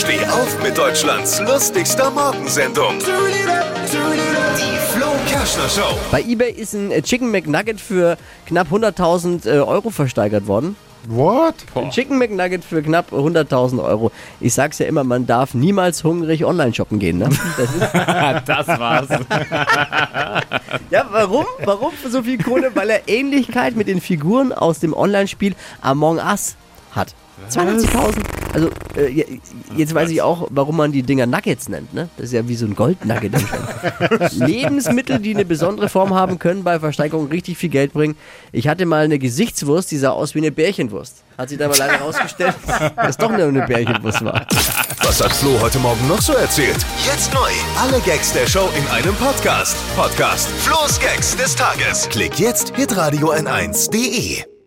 Steh auf mit Deutschlands lustigster Morgensendung. Die Flo Kerschner Show. Bei eBay ist ein Chicken McNugget für knapp 100.000 äh, Euro versteigert worden. What? Ein Chicken McNugget für knapp 100.000 Euro. Ich sag's ja immer, man darf niemals hungrig online shoppen gehen. Ne? Das ist, Das war's. ja, warum? Warum für so viel Kohle? Weil er Ähnlichkeit mit den Figuren aus dem Online-Spiel Among Us hat. 82.000. Also, äh, je- jetzt weiß ich auch, warum man die Dinger Nuggets nennt. Ne? Das ist ja wie so ein Goldnugget. Lebensmittel, die eine besondere Form haben, können bei Versteigerung richtig viel Geld bringen. Ich hatte mal eine Gesichtswurst, die sah aus wie eine Bärchenwurst. Hat sich dann aber leider rausgestellt, dass es doch nur eine Bärchenwurst war. Was hat Flo heute Morgen noch so erzählt? Jetzt neu. Alle Gags der Show in einem Podcast. Podcast Flo's Gags des Tages. Klick jetzt hitradio n1.de.